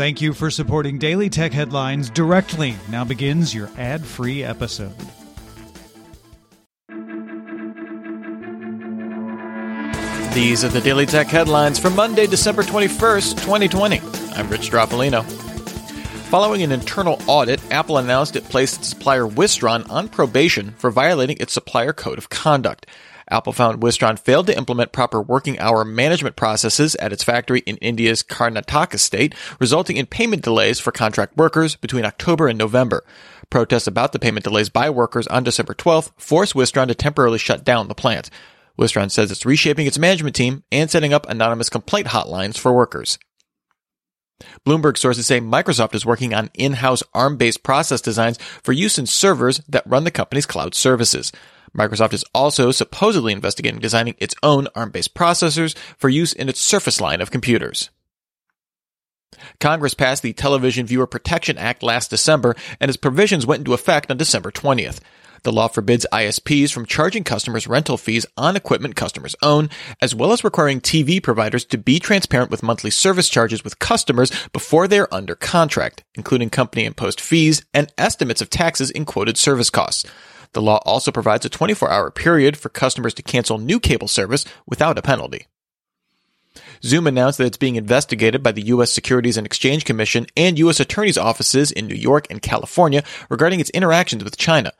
Thank you for supporting Daily Tech Headlines directly. Now begins your ad free episode. These are the Daily Tech headlines for Monday, December 21st, 2020. I'm Rich Stroffolino. Following an internal audit, Apple announced it placed its supplier Wistron on probation for violating its supplier code of conduct. Apple found Wistron failed to implement proper working hour management processes at its factory in India's Karnataka state, resulting in payment delays for contract workers between October and November. Protests about the payment delays by workers on December 12th forced Wistron to temporarily shut down the plant. Wistron says it's reshaping its management team and setting up anonymous complaint hotlines for workers. Bloomberg sources say Microsoft is working on in-house ARM-based process designs for use in servers that run the company's cloud services. Microsoft is also supposedly investigating designing its own ARM-based processors for use in its Surface line of computers. Congress passed the Television Viewer Protection Act last December, and its provisions went into effect on December 20th. The law forbids ISPs from charging customers rental fees on equipment customers own, as well as requiring TV providers to be transparent with monthly service charges with customers before they are under contract, including company imposed fees and estimates of taxes in quoted service costs. The law also provides a 24 hour period for customers to cancel new cable service without a penalty. Zoom announced that it's being investigated by the U.S. Securities and Exchange Commission and U.S. attorneys' offices in New York and California regarding its interactions with China.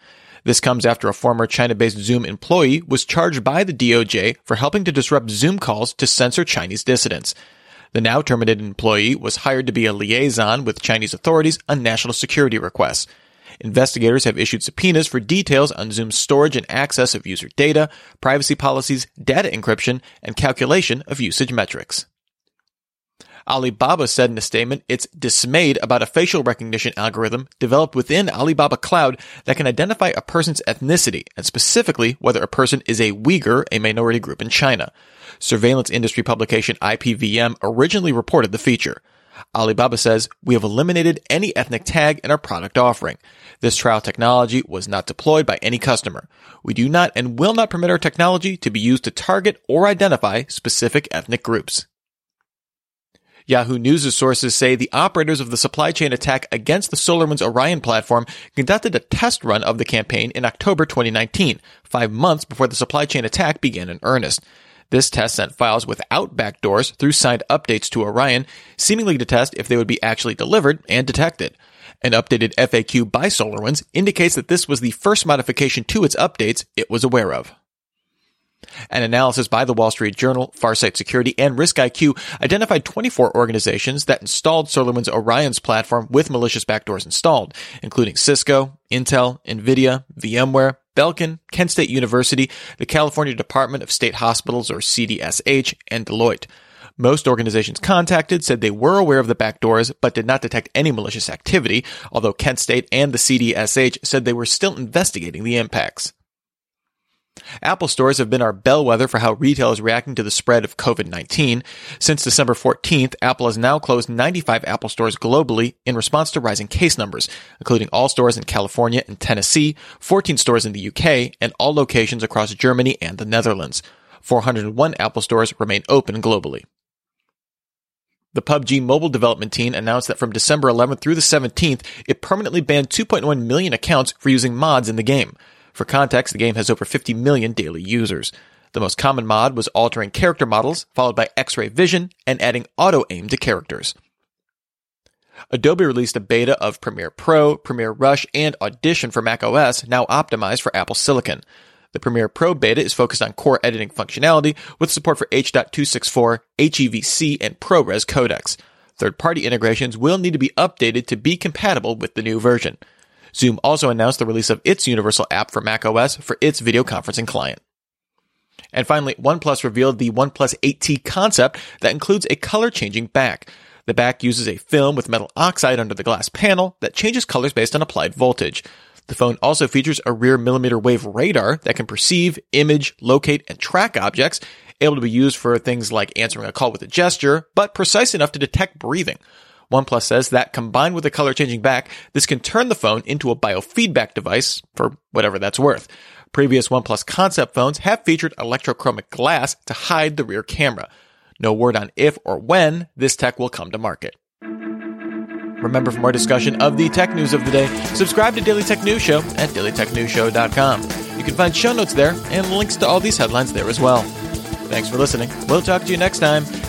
This comes after a former China-based Zoom employee was charged by the DOJ for helping to disrupt Zoom calls to censor Chinese dissidents. The now terminated employee was hired to be a liaison with Chinese authorities on national security requests. Investigators have issued subpoenas for details on Zoom's storage and access of user data, privacy policies, data encryption, and calculation of usage metrics. Alibaba said in a statement it's dismayed about a facial recognition algorithm developed within Alibaba Cloud that can identify a person's ethnicity and specifically whether a person is a Uyghur, a minority group in China. Surveillance industry publication IPVM originally reported the feature. Alibaba says, we have eliminated any ethnic tag in our product offering. This trial technology was not deployed by any customer. We do not and will not permit our technology to be used to target or identify specific ethnic groups. Yahoo News' sources say the operators of the supply chain attack against the SolarWinds Orion platform conducted a test run of the campaign in October 2019, five months before the supply chain attack began in earnest. This test sent files without backdoors through signed updates to Orion, seemingly to test if they would be actually delivered and detected. An updated FAQ by SolarWinds indicates that this was the first modification to its updates it was aware of. An analysis by the Wall Street Journal, Farsight Security, and RiskIQ identified 24 organizations that installed SolarWinds Orion's platform with malicious backdoors installed, including Cisco, Intel, Nvidia, VMware, Belkin, Kent State University, the California Department of State Hospitals or CDSH, and Deloitte. Most organizations contacted said they were aware of the backdoors, but did not detect any malicious activity, although Kent State and the CDSH said they were still investigating the impacts. Apple stores have been our bellwether for how retail is reacting to the spread of COVID-19. Since December 14th, Apple has now closed 95 Apple stores globally in response to rising case numbers, including all stores in California and Tennessee, 14 stores in the UK, and all locations across Germany and the Netherlands. 401 Apple stores remain open globally. The PUBG mobile development team announced that from December 11th through the 17th, it permanently banned 2.1 million accounts for using mods in the game. For context, the game has over 50 million daily users. The most common mod was altering character models, followed by X-ray vision and adding auto aim to characters. Adobe released a beta of Premiere Pro, Premiere Rush, and Audition for macOS, now optimized for Apple Silicon. The Premiere Pro beta is focused on core editing functionality with support for H.264, HEVC, and ProRes codecs. Third-party integrations will need to be updated to be compatible with the new version. Zoom also announced the release of its universal app for macOS for its video conferencing client. And finally, OnePlus revealed the OnePlus 8T concept that includes a color changing back. The back uses a film with metal oxide under the glass panel that changes colors based on applied voltage. The phone also features a rear millimeter wave radar that can perceive, image, locate, and track objects, able to be used for things like answering a call with a gesture, but precise enough to detect breathing. OnePlus says that combined with the color changing back, this can turn the phone into a biofeedback device for whatever that's worth. Previous OnePlus concept phones have featured electrochromic glass to hide the rear camera. No word on if or when this tech will come to market. Remember for more discussion of the tech news of the day, subscribe to Daily Tech News Show at dailytechnewsshow.com. You can find show notes there and links to all these headlines there as well. Thanks for listening. We'll talk to you next time.